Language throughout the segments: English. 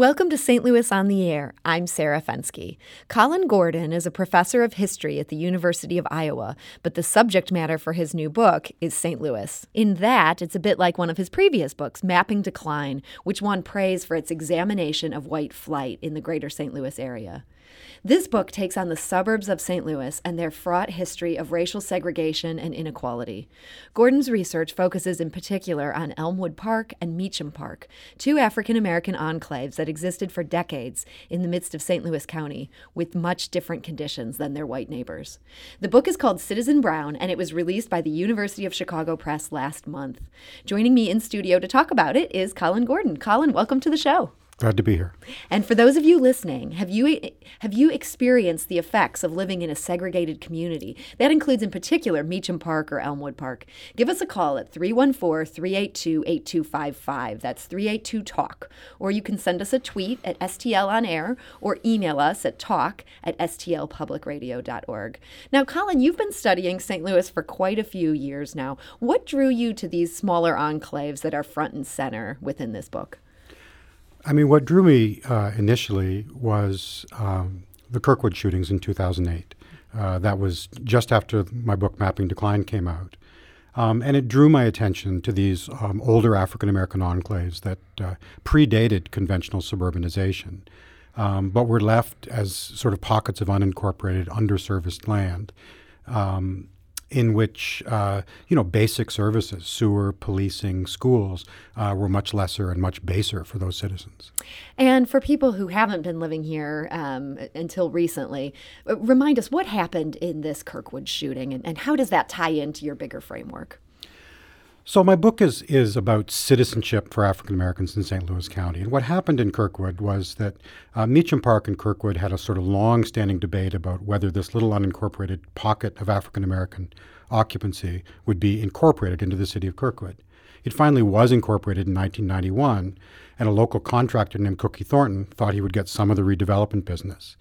Welcome to St. Louis on the Air. I'm Sarah Fenske. Colin Gordon is a professor of history at the University of Iowa, but the subject matter for his new book is St. Louis. In that, it's a bit like one of his previous books, Mapping Decline, which won praise for its examination of white flight in the greater St. Louis area. This book takes on the suburbs of St. Louis and their fraught history of racial segregation and inequality. Gordon's research focuses in particular on Elmwood Park and Meacham Park, two African American enclaves that existed for decades in the midst of St. Louis County with much different conditions than their white neighbors. The book is called Citizen Brown and it was released by the University of Chicago Press last month. Joining me in studio to talk about it is Colin Gordon. Colin, welcome to the show. Glad to be here. And for those of you listening, have you have you experienced the effects of living in a segregated community? That includes in particular Meacham Park or Elmwood Park. Give us a call at 314-382-8255. That's 382 talk. Or you can send us a tweet at STL on air or email us at talk at stlpublicradio.org. Now, Colin, you've been studying St. Louis for quite a few years now. What drew you to these smaller enclaves that are front and center within this book? I mean, what drew me uh, initially was um, the Kirkwood shootings in 2008. Uh, that was just after my book Mapping Decline came out. Um, and it drew my attention to these um, older African American enclaves that uh, predated conventional suburbanization, um, but were left as sort of pockets of unincorporated, underserviced land. Um, in which uh, you know basic services, sewer, policing, schools, uh, were much lesser and much baser for those citizens. And for people who haven't been living here um, until recently, uh, remind us what happened in this Kirkwood shooting, and, and how does that tie into your bigger framework? So my book is is about citizenship for African Americans in St. Louis County. And what happened in Kirkwood was that uh, Meacham Park and Kirkwood had a sort of long-standing debate about whether this little unincorporated pocket of African American occupancy would be incorporated into the city of Kirkwood. It finally was incorporated in 1991, and a local contractor named Cookie Thornton thought he would get some of the redevelopment business.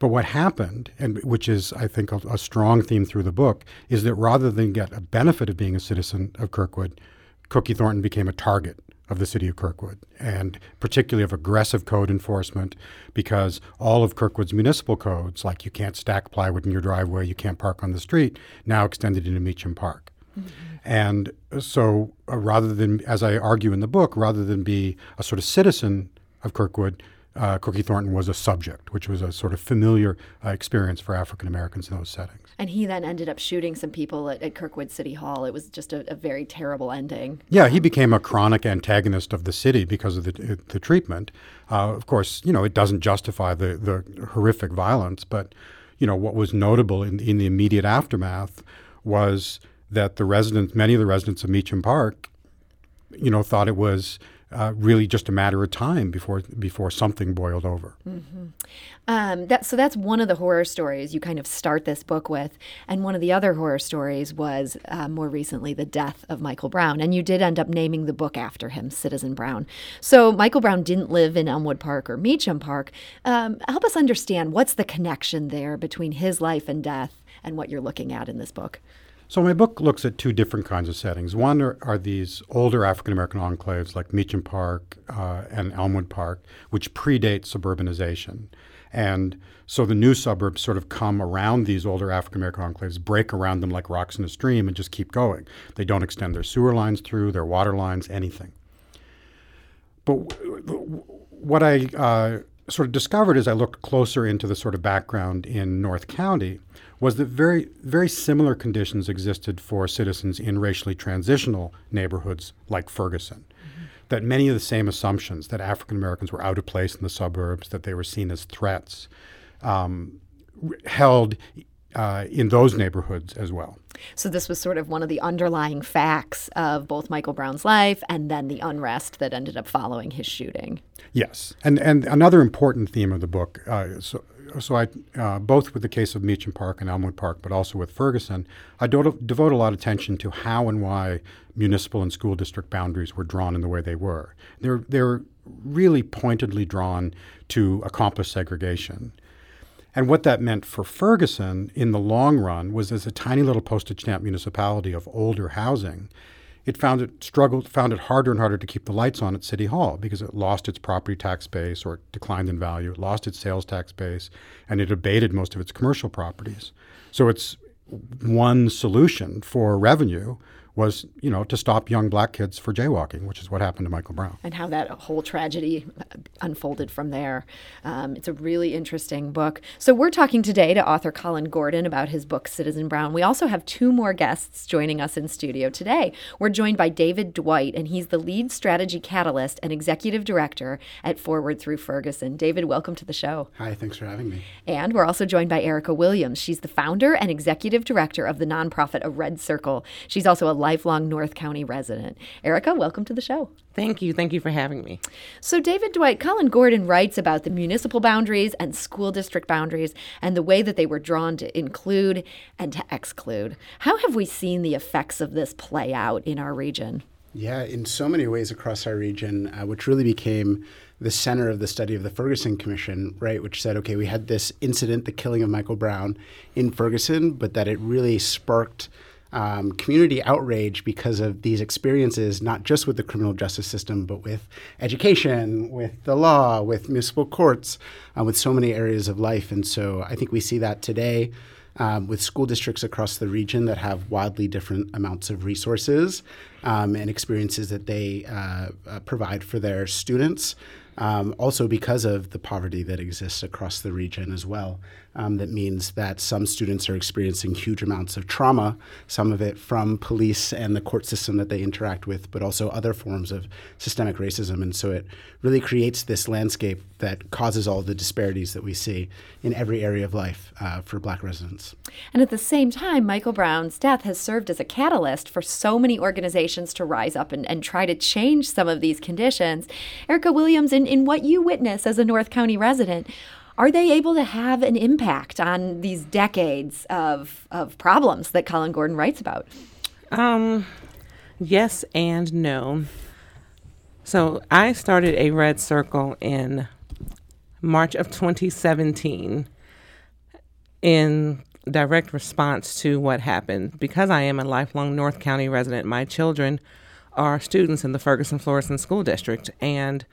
But what happened, and which is, I think, a, a, strong theme through the book, is that rather than get a benefit of being a citizen of Kirkwood, Cookie Thornton became a target of the city of Kirkwood, and particularly of aggressive code enforcement, because all of Kirkwood's municipal codes, like you can't stack plywood in your driveway, you can't park on the street, now extended into Meacham Park. Mm-hmm. And so, uh, rather than, as I argue in the book, rather than be a sort of citizen of Kirkwood, uh, Cookie Thornton was a subject, which was a sort of familiar uh, experience for African Americans in those settings. And he then ended up shooting some people at, at Kirkwood City Hall. It was just a, a, very terrible ending. Yeah, he became a chronic antagonist of the city because of the, the treatment. Uh, of course, you know, it doesn't justify the, the horrific violence, but, you know, what was notable in, in the immediate aftermath was that the residents, many of the residents of Meacham Park, you know, thought it was uh, really just a matter of time before before something boiled over. Mm-hmm. Um, that, so that's one of the horror stories you kind of start this book with, and one of the other horror stories was uh, more recently the death of Michael Brown, and you did end up naming the book after him, Citizen Brown. So Michael Brown didn't live in Elmwood Park or Meacham Park. Um, help us understand what's the connection there between his life and death and what you're looking at in this book. So my book looks at two different kinds of settings. One are, are these older African American enclaves like Meacham Park uh, and Elmwood Park, which predate suburbanization. And so the new suburbs sort of come around these older African American enclaves, break around them like rocks in a stream, and just keep going. They don't extend their sewer lines through, their water lines, anything. But what I uh, sort of discovered as I looked closer into the sort of background in North County was that very, very similar conditions existed for citizens in racially transitional neighborhoods like Ferguson. Mm-hmm. That many of the same assumptions that African Americans were out of place in the suburbs, that they were seen as threats, um, held uh, in those neighborhoods as well. So this was sort of one of the underlying facts of both Michael Brown's life and then the unrest that ended up following his shooting. Yes, and and another important theme of the book. Uh, so so I uh, both with the case of Meacham Park and Elmwood Park, but also with Ferguson, I do- devote a lot of attention to how and why municipal and school district boundaries were drawn in the way they were. They're they're really pointedly drawn to accomplish segregation. And what that meant for Ferguson in the long run was as a tiny little postage stamp municipality of older housing, it found it struggled, found it harder and harder to keep the lights on at City Hall because it lost its property tax base or it declined in value, it lost its sales tax base, and it abated most of its commercial properties. So it's one solution for revenue was, you know, to stop young black kids for jaywalking, which is what happened to Michael Brown. And how that whole tragedy unfolded from there. Um, it's a really interesting book. So we're talking today to author Colin Gordon about his book, Citizen Brown. We also have two more guests joining us in studio today. We're joined by David Dwight, and he's the lead strategy catalyst and executive director at Forward Through Ferguson. David, welcome to the show. Hi, thanks for having me. And we're also joined by Erica Williams. She's the founder and executive director of the nonprofit A Red Circle. She's also a lifelong North County resident. Erica, welcome to the show. Thank you. Thank you for having me. So, David Dwight, Colin Gordon writes about the municipal boundaries and school district boundaries and the way that they were drawn to include and to exclude. How have we seen the effects of this play out in our region? Yeah, in so many ways across our region, uh, which really became the center of the study of the Ferguson Commission, right, which said, okay, we had this incident, the killing of Michael Brown in Ferguson, but that it really sparked um, community outrage because of these experiences, not just with the criminal justice system, but with education, with the law, with municipal courts, uh, with so many areas of life. And so I think we see that today. Um, with school districts across the region that have wildly different amounts of resources um, and experiences that they uh, uh, provide for their students. Um, also, because of the poverty that exists across the region as well. Um, that means that some students are experiencing huge amounts of trauma, some of it from police and the court system that they interact with, but also other forms of systemic racism. And so it really creates this landscape that causes all the disparities that we see in every area of life uh, for black residents. And at the same time, Michael Brown's death has served as a catalyst for so many organizations to rise up and, and try to change some of these conditions. Erica Williams, in, in what you witness as a North County resident, are they able to have an impact on these decades of, of problems that Colin Gordon writes about? Um, yes and no. So I started a Red Circle in March of 2017 in direct response to what happened. Because I am a lifelong North County resident, my children are students in the Ferguson Florissant School District, and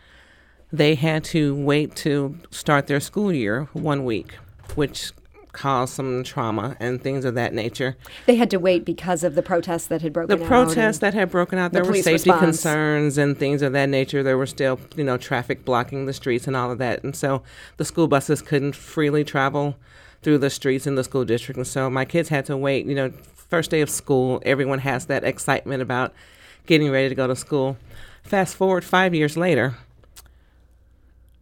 they had to wait to start their school year one week, which caused some trauma and things of that nature. They had to wait because of the protests that had broken the out. The protests that had broken out, there the were safety response. concerns and things of that nature. There were still, you know, traffic blocking the streets and all of that. And so the school buses couldn't freely travel through the streets in the school district. And so my kids had to wait, you know, first day of school, everyone has that excitement about getting ready to go to school. Fast forward five years later,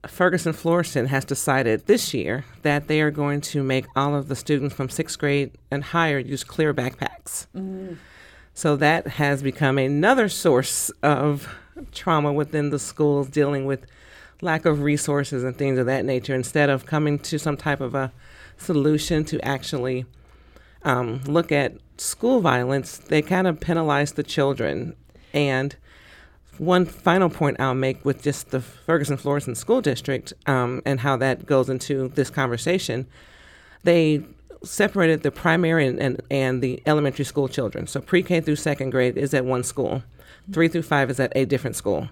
Ferguson Florissant has decided this year that they are going to make all of the students from sixth grade and higher use clear backpacks. Mm. So that has become another source of trauma within the schools dealing with lack of resources and things of that nature instead of coming to some type of a solution to actually um, look at school violence, they kind of penalize the children. And one final point I'll make with just the Ferguson Florissant School District um, and how that goes into this conversation, they separated the primary and, and, and the elementary school children. So pre K through second grade is at one school, three through five is at a different school.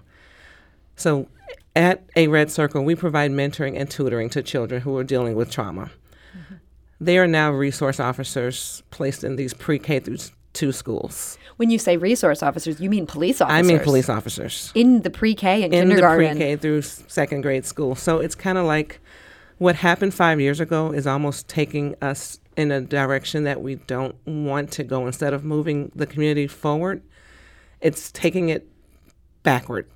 So at a Red Circle, we provide mentoring and tutoring to children who are dealing with trauma. Mm-hmm. They are now resource officers placed in these pre K through two schools. When you say resource officers, you mean police officers? I mean police officers. In the pre K and in kindergarten? In the pre K through second grade school. So it's kind of like what happened five years ago is almost taking us in a direction that we don't want to go. Instead of moving the community forward, it's taking it backward.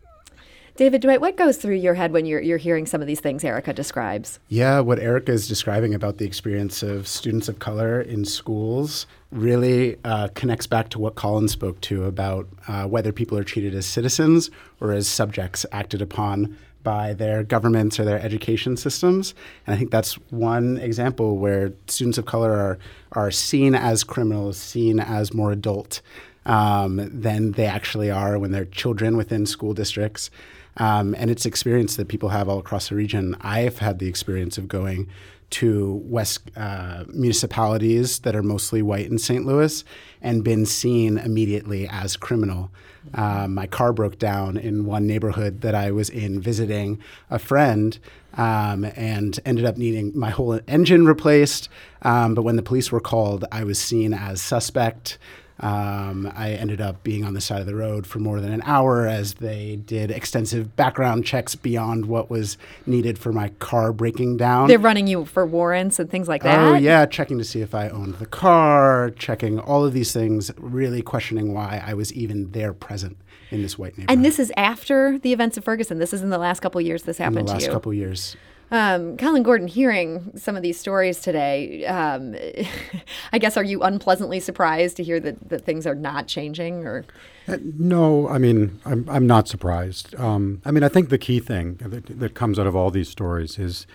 David Dwight, what goes through your head when you're, you're hearing some of these things Erica describes? Yeah, what Erica is describing about the experience of students of color in schools really uh, connects back to what Colin spoke to about uh, whether people are treated as citizens or as subjects acted upon by their governments or their education systems. And I think that's one example where students of color are, are seen as criminals, seen as more adult um, than they actually are when they're children within school districts. Um, and it's experience that people have all across the region. I've had the experience of going to West uh, municipalities that are mostly white in St. Louis and been seen immediately as criminal. Uh, my car broke down in one neighborhood that I was in visiting a friend um, and ended up needing my whole engine replaced. Um, but when the police were called, I was seen as suspect. Um, I ended up being on the side of the road for more than an hour as they did extensive background checks beyond what was needed for my car breaking down. They're running you for warrants and things like that. Oh yeah, checking to see if I owned the car, checking all of these things, really questioning why I was even there present in this white neighborhood. And this is after the events of Ferguson. This is in the last couple years. This happened. in the last couple years. Um, Colin Gordon, hearing some of these stories today, um, I guess are you unpleasantly surprised to hear that, that things are not changing? Or Uh, no, I mean, I'm, I'm not surprised. Um, I mean, I think the key thing that, that comes out of all these stories is,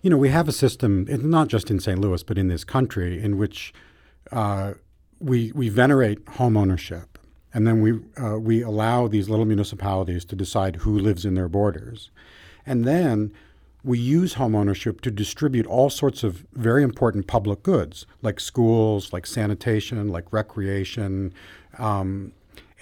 you know, we have a system, not just in St. Louis, but in this country, in which uh, we, we venerate home ownership. And then we, uh, we allow these little municipalities to decide who lives in their borders. And then we use homeownership to distribute all sorts of very important public goods, like schools, like sanitation, like recreation, um,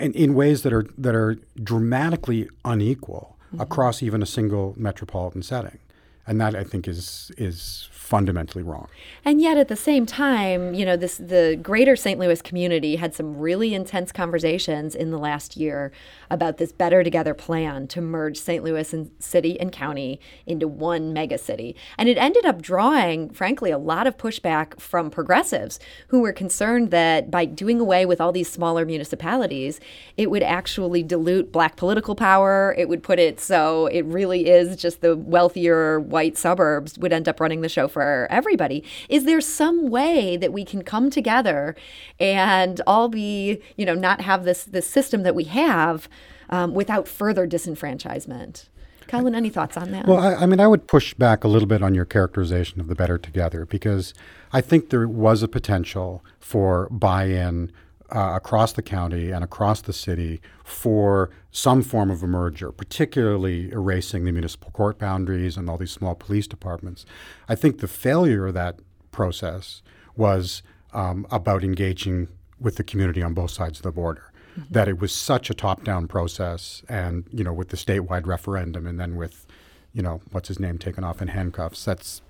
and in ways that are that are dramatically unequal across even a single metropolitan setting, and that I think is is fundamentally wrong. And yet, at the same time, you know, this the greater St. Louis community had some really intense conversations in the last year about this Better Together plan to merge St. Louis and city and county into one mega city. And it ended up drawing, frankly, a lot of pushback from progressives who were concerned that by doing away with all these smaller municipalities, it would actually dilute black political power. It would put it so it really is just the wealthier white suburbs would end up running the show for everybody. Is there some way that we can come together and all be, you know, not have this this system that we have um, without further disenfranchisement? Colin, any thoughts on that? Well, I, I mean, I would push back a little bit on your characterization of the Better Together because I think there was a potential for buy-in uh, across the county and across the city for some form of a merger, particularly erasing the municipal court boundaries and all these small police departments. I think the failure of that process was um, about engaging with the community on both sides of the border. That it was such a top-down process, and you know, with the statewide referendum, and then with, you know, what's his name taken off in handcuffs. That's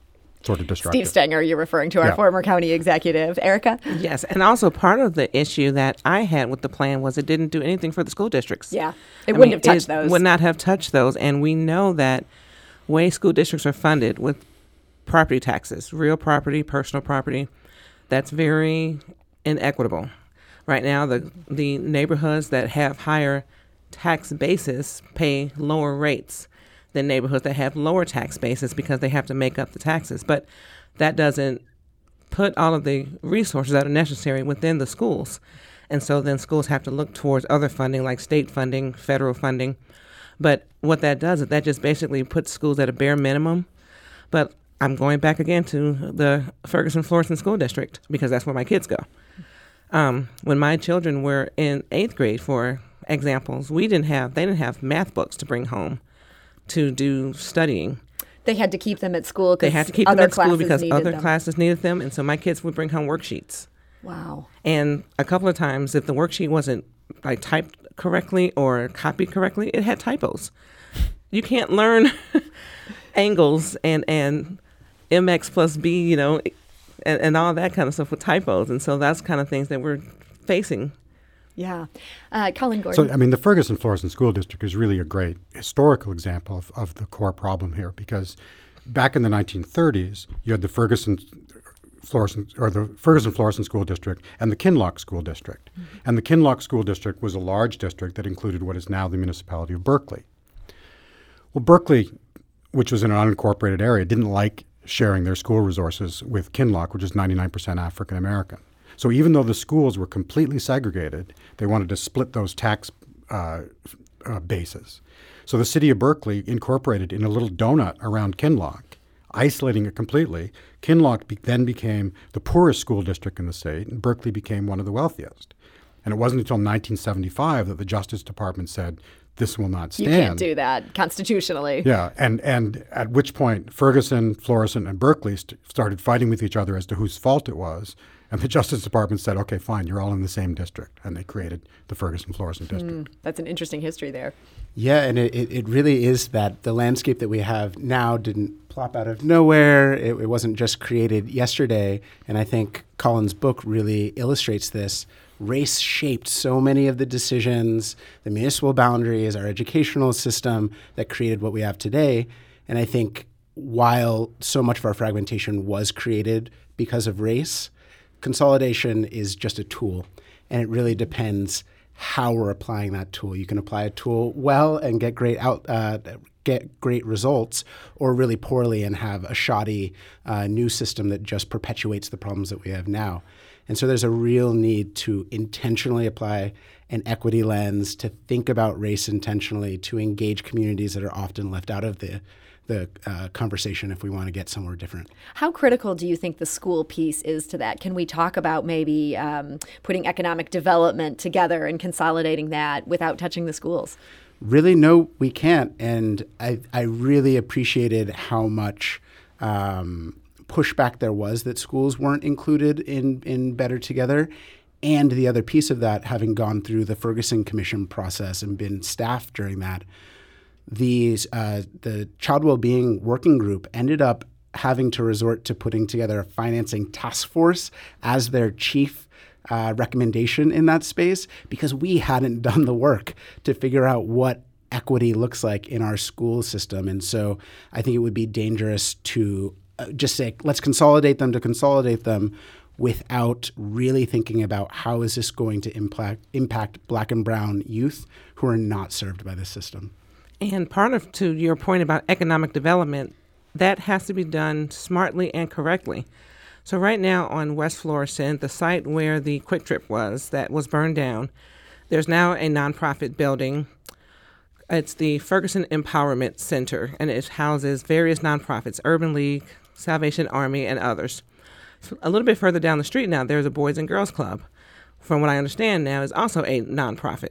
sort of destructive. Steve Stenger, you're referring to our Yeah. former county executive, Erica. Yes, and also part of the issue that I had with the plan was it didn't do anything for the school districts. Yeah, it I wouldn't mean, have touched it those. Would not have touched those, and we know that way school districts are funded with property taxes, real property, personal property, that's very inequitable. Right now, the the neighborhoods that have higher tax bases pay lower rates than neighborhoods that have lower tax bases because they have to make up the taxes. But that doesn't put all of the resources that are necessary within the schools. And so then schools have to look towards other funding like state funding, federal funding. But what that does is that just basically puts schools at a bare minimum. But I'm going back again to the Ferguson Florissant School District because that's where my kids go. Um, when my children were in eighth grade, for examples, we didn't have they didn't have math books to bring home to do studying. they had to keep them at school They had to keep them at school because other them. classes needed them, and so my kids would bring home worksheets. Wow. And a couple of times, if the worksheet wasn't like typed correctly or copied correctly, it had typos. You can't learn angles and and mx plus b, you know, and, and all that kind of stuff with typos. And so that's kind of things that we're facing. Yeah. Uh, Colin Gordon. So, I mean, the Ferguson Florissant School District is really a great historical example of, of the core problem here because back in the 1930s, you had the Ferguson Florissant or the Ferguson Florissant School District and the Kinloch School District. And the Kinloch School District was a large district that included what is now the municipality of Berkeley. Well, Berkeley, which was in an unincorporated area, didn't like sharing their school resources with Kinloch, which is 99% African American. So even though the schools were completely segregated, they wanted to split those tax uh, uh, bases. So the city of Berkeley incorporated in a little donut around Kinloch, isolating it completely. Kinloch be- then became the poorest school district in the state, and Berkeley became one of the wealthiest. And it wasn't until 1975 that the Justice Department said this will not stand. You can't do that constitutionally. Yeah, and and at which point Ferguson, Florissant, and Berkeley st- started fighting with each other as to whose fault it was, and the Justice Department said, "Okay, fine, you're all in the same district," and they created the Ferguson Florissant hmm, district. That's an interesting history there. Yeah, and it, it, it really is that the landscape that we have now didn't plop out of nowhere. It, it wasn't just created yesterday. And I think Colin's book really illustrates this. Race shaped so many of the decisions, the municipal boundaries, our educational system that created what we have today. And I think while so much of our fragmentation was created because of race, consolidation is just a tool. And it really depends how we're applying that tool. You can apply a tool well and get great out, uh, get great results, or really poorly and have a shoddy uh, new system that just perpetuates the problems that we have now. And so there's a real need to intentionally apply an equity lens, to think about race intentionally, to engage communities that are often left out of the the uh, conversation if we want to get somewhere different. How critical do you think the school piece is to that? Can we talk about maybe um, putting economic development together and consolidating that without touching the schools? Really, no, we can't. And I, I really appreciated how much um, pushback there was that schools weren't included in, in Better Together. And the other piece of that, having gone through the Ferguson Commission process and been staffed during that, these uh, the child well-being working group ended up having to resort to putting together a financing task force as their chief uh, recommendation in that space because we hadn't done the work to figure out what equity looks like in our school system. And so I think it would be dangerous to uh, just say, let's consolidate them to consolidate them without really thinking about how is this going to impact, impact black and brown youth who are not served by the system. And part of to your point about economic development, that has to be done smartly and correctly. So right now on West Florissant, the site where the QuikTrip was that was burned down, there's now a nonprofit building. It's the Ferguson Empowerment Center, and it houses various nonprofits, Urban League, Salvation Army, and others. So a little bit further down the street now, there's a Boys and Girls Club. From what I understand now, is also a nonprofit.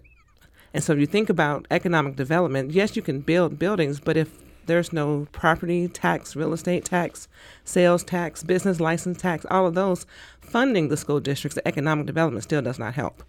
And so if you think about economic development, yes, you can build buildings, but if there's no property tax, real estate tax, sales tax, business license tax, all of those funding the school districts, the economic development still does not help.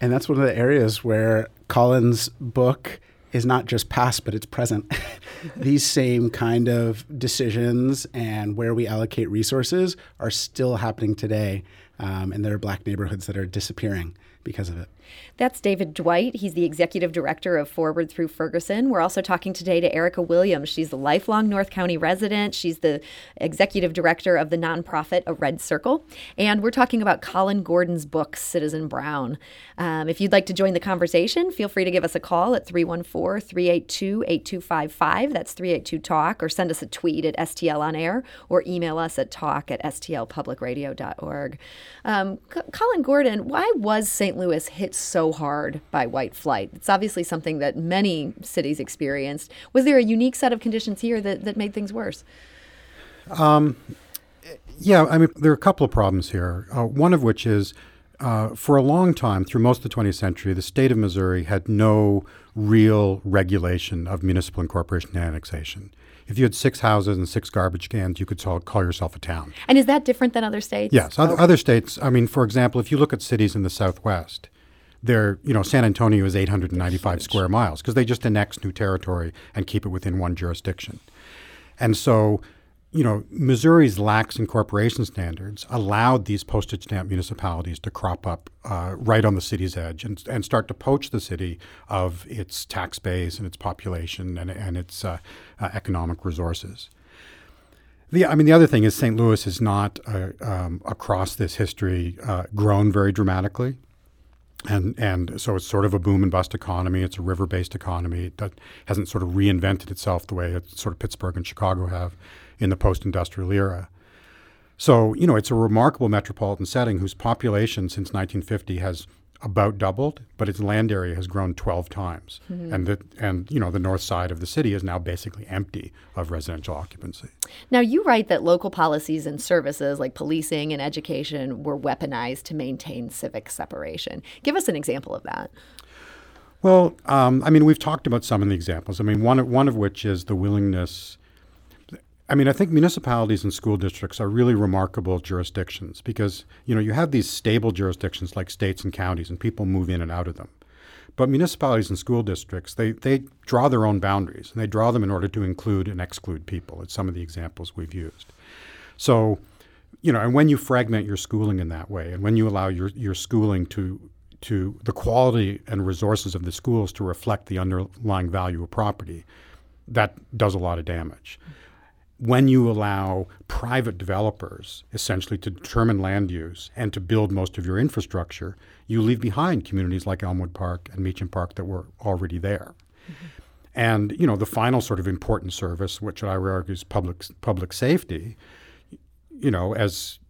And that's one of the areas where Colin's book is not just past, but it's present. These same kind of decisions and where we allocate resources are still happening today. Um, and there are black neighborhoods that are disappearing because of it. That's David Dwight. He's the executive director of Forward Through Ferguson. We're also talking today to Erica Williams. She's a lifelong North County resident. She's the executive director of the nonprofit A Red Circle. And we're talking about Colin Gordon's book, Citizen Brown. Um, if you'd like to join the conversation, feel free to give us a call at 314 382 8255. That's 382 Talk, or send us a tweet at STL on air, or email us at talk at stlpublicradio.org. Um, C- Colin Gordon, why was St. Louis hit so hard by white flight? It's obviously something that many cities experienced. Was there a unique set of conditions here that, that made things worse? Um, Yeah, I mean, there are a couple of problems here. Uh, one of which is, uh, for a long time, through most of the 20th century, the state of Missouri had no real regulation of municipal incorporation and annexation. If you had six houses and six garbage cans, you could call, call yourself a town. And is that different than other states? Yes, other, other states. I mean, for example, if you look at cities in the Southwest, they're you know San Antonio is 895 square miles because they just annex new territory and keep it within one jurisdiction, and so you know Missouri's lax incorporation standards allowed these postage stamp municipalities to crop up uh, right on the city's edge and, and start to poach the city of its tax base and its population and, and its uh, uh, economic resources. The, I mean, the other thing is St. Louis has not, uh, um, across this history, uh, grown very dramatically. And, and so it's sort of a boom and bust economy. It's a river based economy that hasn't sort of reinvented itself the way sort of Pittsburgh and Chicago have in the post industrial era. So, you know, it's a remarkable metropolitan setting whose population since 1950 has about doubled, but its land area has grown 12 times. And, the, and, you know, the north side of the city is now basically empty of residential occupancy. Now, you write that local policies and services like policing and education were weaponized to maintain civic separation. Give us an example of that. Well, um, I mean, we've talked about some of the examples. I mean, one one of which is the willingness. I mean, I think municipalities and school districts are really remarkable jurisdictions because you know you have these stable jurisdictions like states and counties, and people move in and out of them. But municipalities and school districts, they, they draw their own boundaries, and they draw them in order to include and exclude people. It's some of the examples we've used. So, you know, and when you fragment your schooling in that way, and when you allow your, your schooling to to the quality and resources of the schools to reflect the underlying value of property, that does a lot of damage. When you allow private developers essentially to determine land use and to build most of your infrastructure, you leave behind communities like Elmwood Park and Meacham Park that were already there. Mm-hmm. And you know the final sort of important service, which I would argue is public public safety. You know, as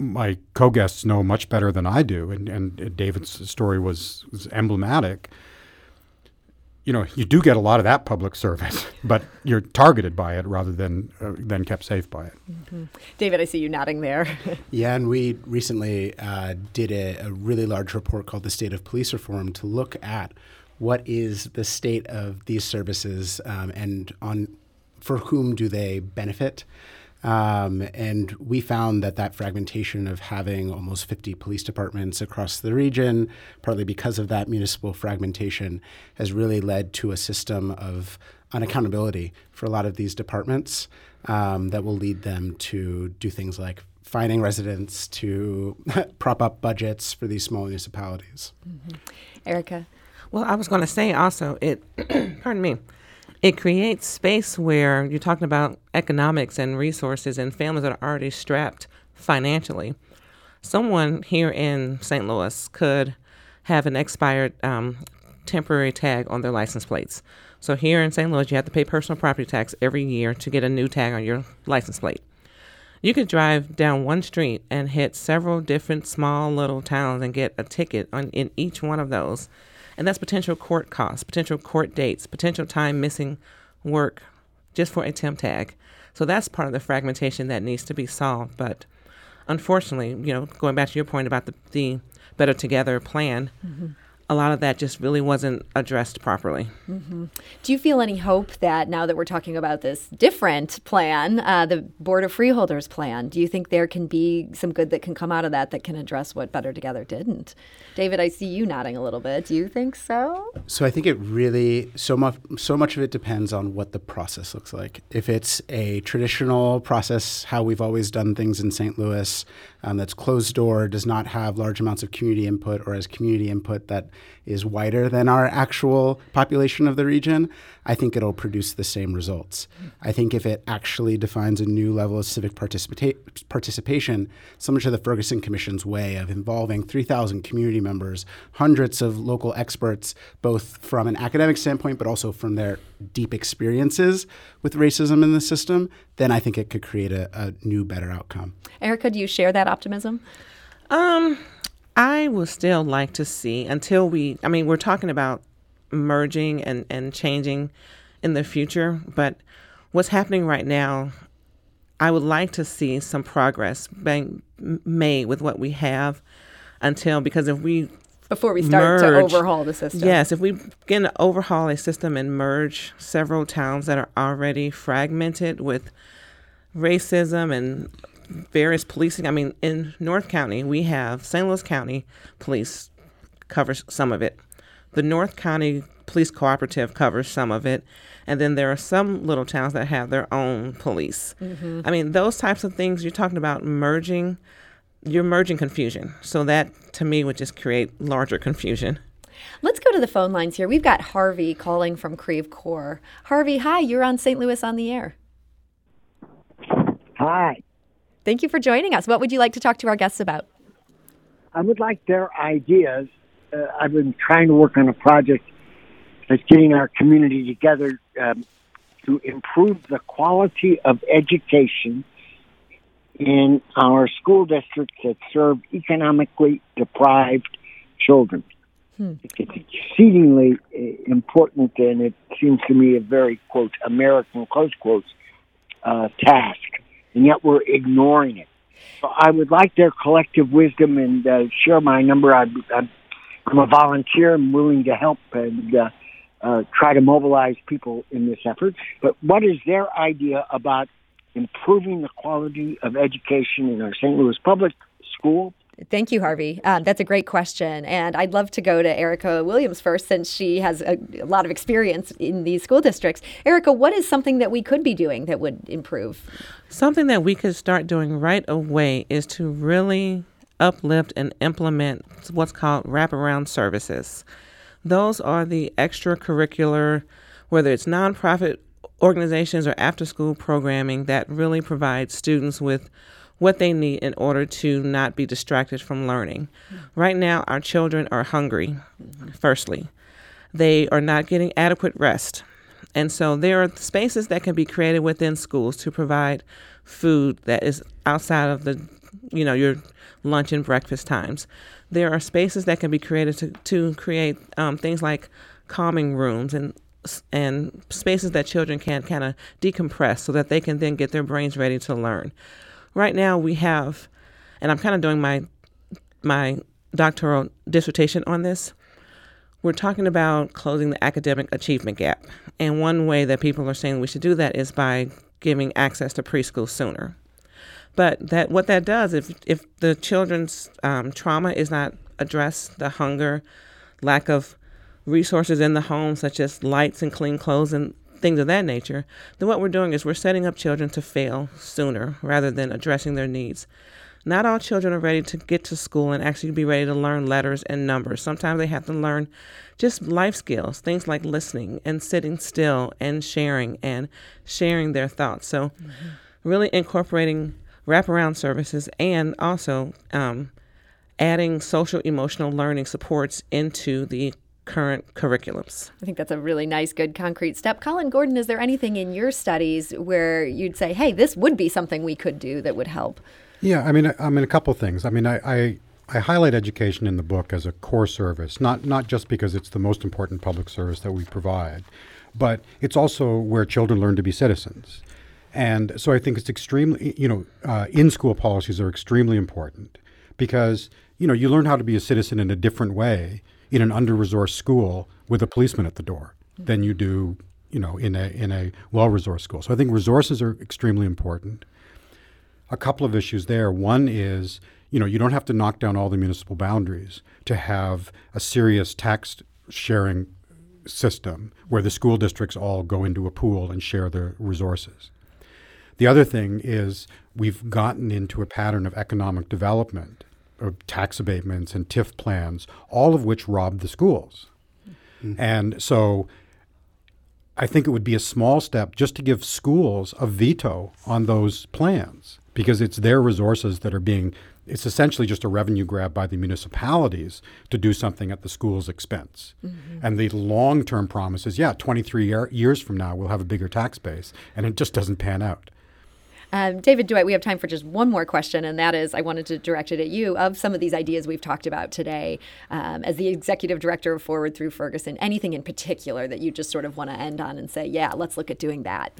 my co-guests know much better than I do, and, and David's story was, was emblematic. You know, you do get a lot of that public service, but you're targeted by it rather than uh, than kept safe by it. Mm-hmm. David, I see you nodding there. yeah, and we recently uh, did a, a really large report called "The State of Police Reform" to look at what is the state of these services um, and on for whom do they benefit. Um, and we found that that fragmentation of having almost 50 police departments across the region, partly because of that municipal fragmentation, has really led to a system of unaccountability for a lot of these departments um, that will lead them to do things like fining residents, to prop up budgets for these small municipalities. Mm-hmm. Erica? Well, I was going to say also, it, pardon me, it creates space where you're talking about economics and resources and families that are already strapped financially. Someone here in St. Louis could have an expired um, temporary tag on their license plates. So here in St. Louis, you have to pay personal property tax every year to get a new tag on your license plate. You could drive down one street and hit several different small little towns and get a ticket on in each one of those and that's potential court costs, potential court dates, potential time missing work just for a temp tag. So that's part of the fragmentation that needs to be solved. But unfortunately, you know, going back to your point about the, the Better Together plan, mm-hmm a lot of that just really wasn't addressed properly. Mm-hmm. Do you feel any hope that now that we're talking about this different plan, uh, the Board of Freeholders plan, do you think there can be some good that can come out of that that can address what Better Together didn't? David, I see you nodding a little bit. Do you think so? So I think it really so much so much of it depends on what the process looks like. If it's a traditional process, how we've always done things in St. Louis, um, that's closed door, does not have large amounts of community input, or has community input that is wider than our actual population of the region, I think it'll produce the same results. I think if it actually defines a new level of civic participa- participation, similar to the Ferguson Commission's way of involving 3,000 community members, hundreds of local experts, both from an academic standpoint, but also from their deep experiences with racism in the system, then I think it could create a, a new, better outcome. Erica, do you share that optimism? Um, I would still like to see until we, I mean, we're talking about merging and, and changing in the future, but what's happening right now, I would like to see some progress being made with what we have until, because if we before we start merge, to overhaul the system. Yes, if we begin to overhaul a system and merge several towns that are already fragmented with racism and various policing. I mean, in North County, we have St. Louis County Police covers some of it. The North County Police Cooperative covers some of it. And then there are some little towns that have their own police. Mm-hmm. I mean, those types of things you're talking about merging, you're merging confusion. So that to me would just create larger confusion. Let's go to the phone lines here. We've got Harvey calling from Creve Coeur. Harvey, hi, you're on St. Louis on the air. Hi. Thank you for joining us. What would you like to talk to our guests about? I would like their ideas. Uh, I've been trying to work on a project that's getting our community together um, to improve the quality of education in our school districts that serve economically deprived children. Hmm. It's exceedingly uh, important, and it seems to me a very quote American close quotes uh, task and yet we're ignoring it. So I would like their collective wisdom and uh, share my number. I, I'm a volunteer. I'm willing to help and uh, uh, try to mobilize people in this effort. But what is their idea about improving the quality of education in our St. Louis public school Thank you, Harvey. Uh, that's a great question. And I'd love to go to Erica Williams first, since she has a, a, lot of experience in these school districts. Erica, what is something that we could be doing that would improve? Something that we could start doing right away is to really uplift and implement what's called wraparound services. Those are the extracurricular, whether it's nonprofit organizations or after school programming that really provides students with what they need in order to not be distracted from learning. Right now, our children are hungry, firstly. They are not getting adequate rest. And so there are spaces that can be created within schools to provide food that is outside of the, you know, your lunch and breakfast times. There are spaces that can be created to, to create um, things like calming rooms and and spaces that children can kind of decompress so that they can then get their brains ready to learn right now we have, and I'm kind of doing my my doctoral dissertation on this. We're talking about closing the academic achievement gap, and one way that people are saying we should do that is by giving access to preschool sooner. But that what that does, if if the children's um, trauma is not addressed, the hunger, lack of resources in the home, such as lights and clean clothes and things of that nature, then what we're doing is we're setting up children to fail sooner rather than addressing their needs. Not all children are ready to get to school and actually be ready to learn letters and numbers. Sometimes they have to learn just life skills, things like listening and sitting still and sharing and sharing their thoughts. So, mm-hmm. really incorporating wraparound services and also um, adding social emotional learning supports into the current curriculums. I think that's a really nice, good, concrete step. Colin Gordon, is there anything in your studies where you'd say, hey, this would be something we could do that would help? Yeah, I mean, I mean, a couple things. I mean, I, I, I highlight education in the book as a core service, not not just because it's the most important public service that we provide, but it's also where children learn to be citizens. And so I think it's extremely, you know, uh, in school policies are extremely important because, you know, you learn how to be a citizen in a different way in an under-resourced school with a policeman at the door than you do, you know, in a in a well-resourced school. So I think resources are extremely important. A couple of issues there. One is, you know, you don't have to knock down all the municipal boundaries to have a serious tax sharing system where the school districts all go into a pool and share their resources. The other thing is we've gotten into a pattern of economic development tax abatements and TIF plans, all of which rob the schools. Mm-hmm. And so I think it would be a small step just to give schools a veto on those plans because it's their resources that are being it's essentially just a revenue grab by the municipalities to do something at the school's expense. Mm-hmm. And the long term promise is yeah, 23 year, years from now, we'll have a bigger tax base. And it just doesn't pan out. Um, David Dwight, we have time for just one more question, and that is I wanted to direct it at you of some of these ideas we've talked about today. Um, as the executive director of Forward Through Ferguson, anything in particular that you just sort of want to end on and say, yeah, let's look at doing that?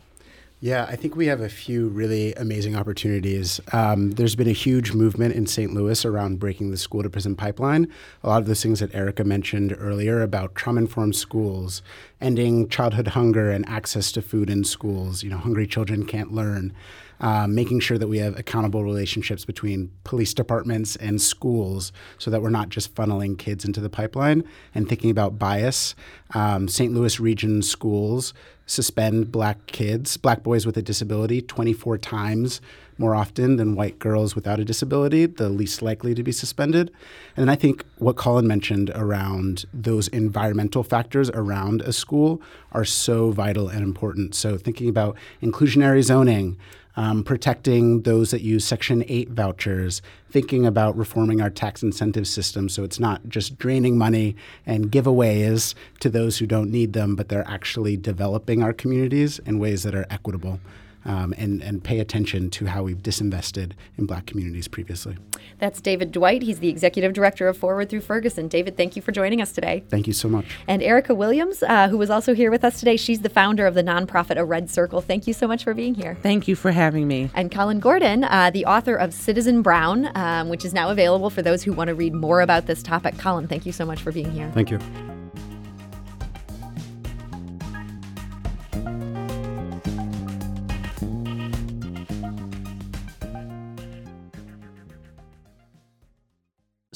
Yeah, I think we have a few really amazing opportunities. Um, there's been a huge movement in St. Louis around breaking the school to prison pipeline. A lot of those things that Erica mentioned earlier about trauma informed schools, ending childhood hunger and access to food in schools. You know, hungry children can't learn um, making sure that we have accountable relationships between police departments and schools so that we're not just funneling kids into the pipeline and thinking about bias. Um, St. Louis region schools suspend black kids, black boys with a disability, 24 times more often than white girls without a disability, the least likely to be suspended. And I think what Colin mentioned around those environmental factors around a school are so vital and important. So thinking about inclusionary zoning, um, protecting those that use Section 8 vouchers, thinking about reforming our tax incentive system so it's not just draining money and giveaways to those who don't need them, but they're actually developing our communities in ways that are equitable. Um, and, and pay attention to how we've disinvested in black communities previously. That's David Dwight. He's the executive director of Forward Through Ferguson. David, thank you for joining us today. Thank you so much. And Erica Williams, uh, who was also here with us today, she's the founder of the nonprofit A Red Circle. Thank you so much for being here. Thank you for having me. And Colin Gordon, uh, the author of Citizen Brown, um, which is now available for those who want to read more about this topic. Colin, thank you so much for being here. Thank you.